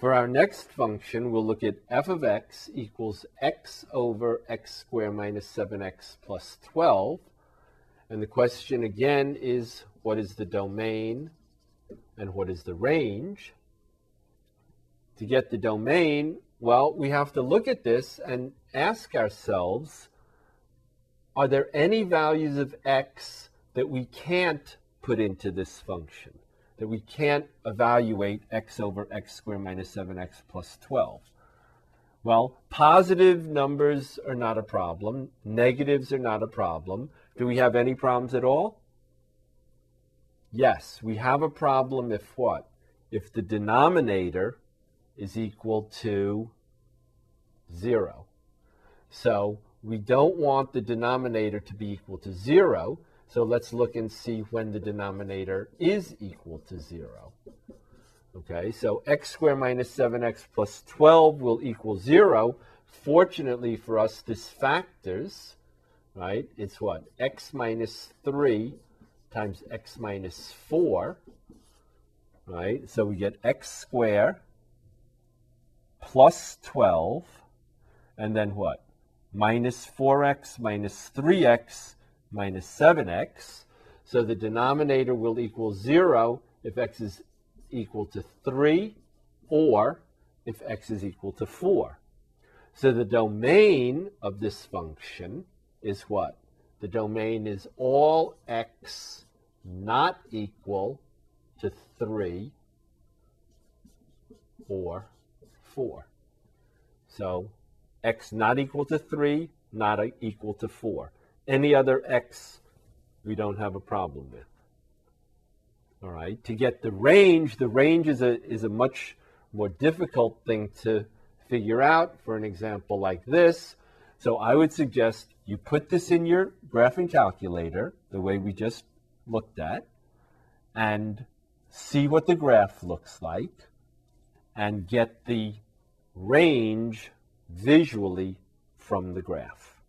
For our next function, we'll look at f of x equals x over x squared minus 7x plus 12. And the question again is, what is the domain and what is the range? To get the domain, well, we have to look at this and ask ourselves, are there any values of x that we can't put into this function? That we can't evaluate x over x squared minus 7x plus 12? Well, positive numbers are not a problem. Negatives are not a problem. Do we have any problems at all? Yes, we have a problem if what? If the denominator is equal to 0. So we don't want the denominator to be equal to 0 so let's look and see when the denominator is equal to 0. Okay, so x squared minus 7x plus 12 will equal 0. Fortunately for us, this factors, right? It's what? x minus 3 times x minus 4, right? So we get x squared plus 12, and then what? Minus 4x minus 3x minus 7x. So the denominator will equal 0 if x is equal to 3 or if x is equal to 4. So the domain of this function is what? The domain is all x not equal to 3 or 4. So x not equal to 3, not equal to 4. Any other x, we don't have a problem with. All right. To get the range, the range is a is a much more difficult thing to figure out. For an example like this, so I would suggest you put this in your graphing calculator, the way we just looked at, and see what the graph looks like, and get the range visually from the graph.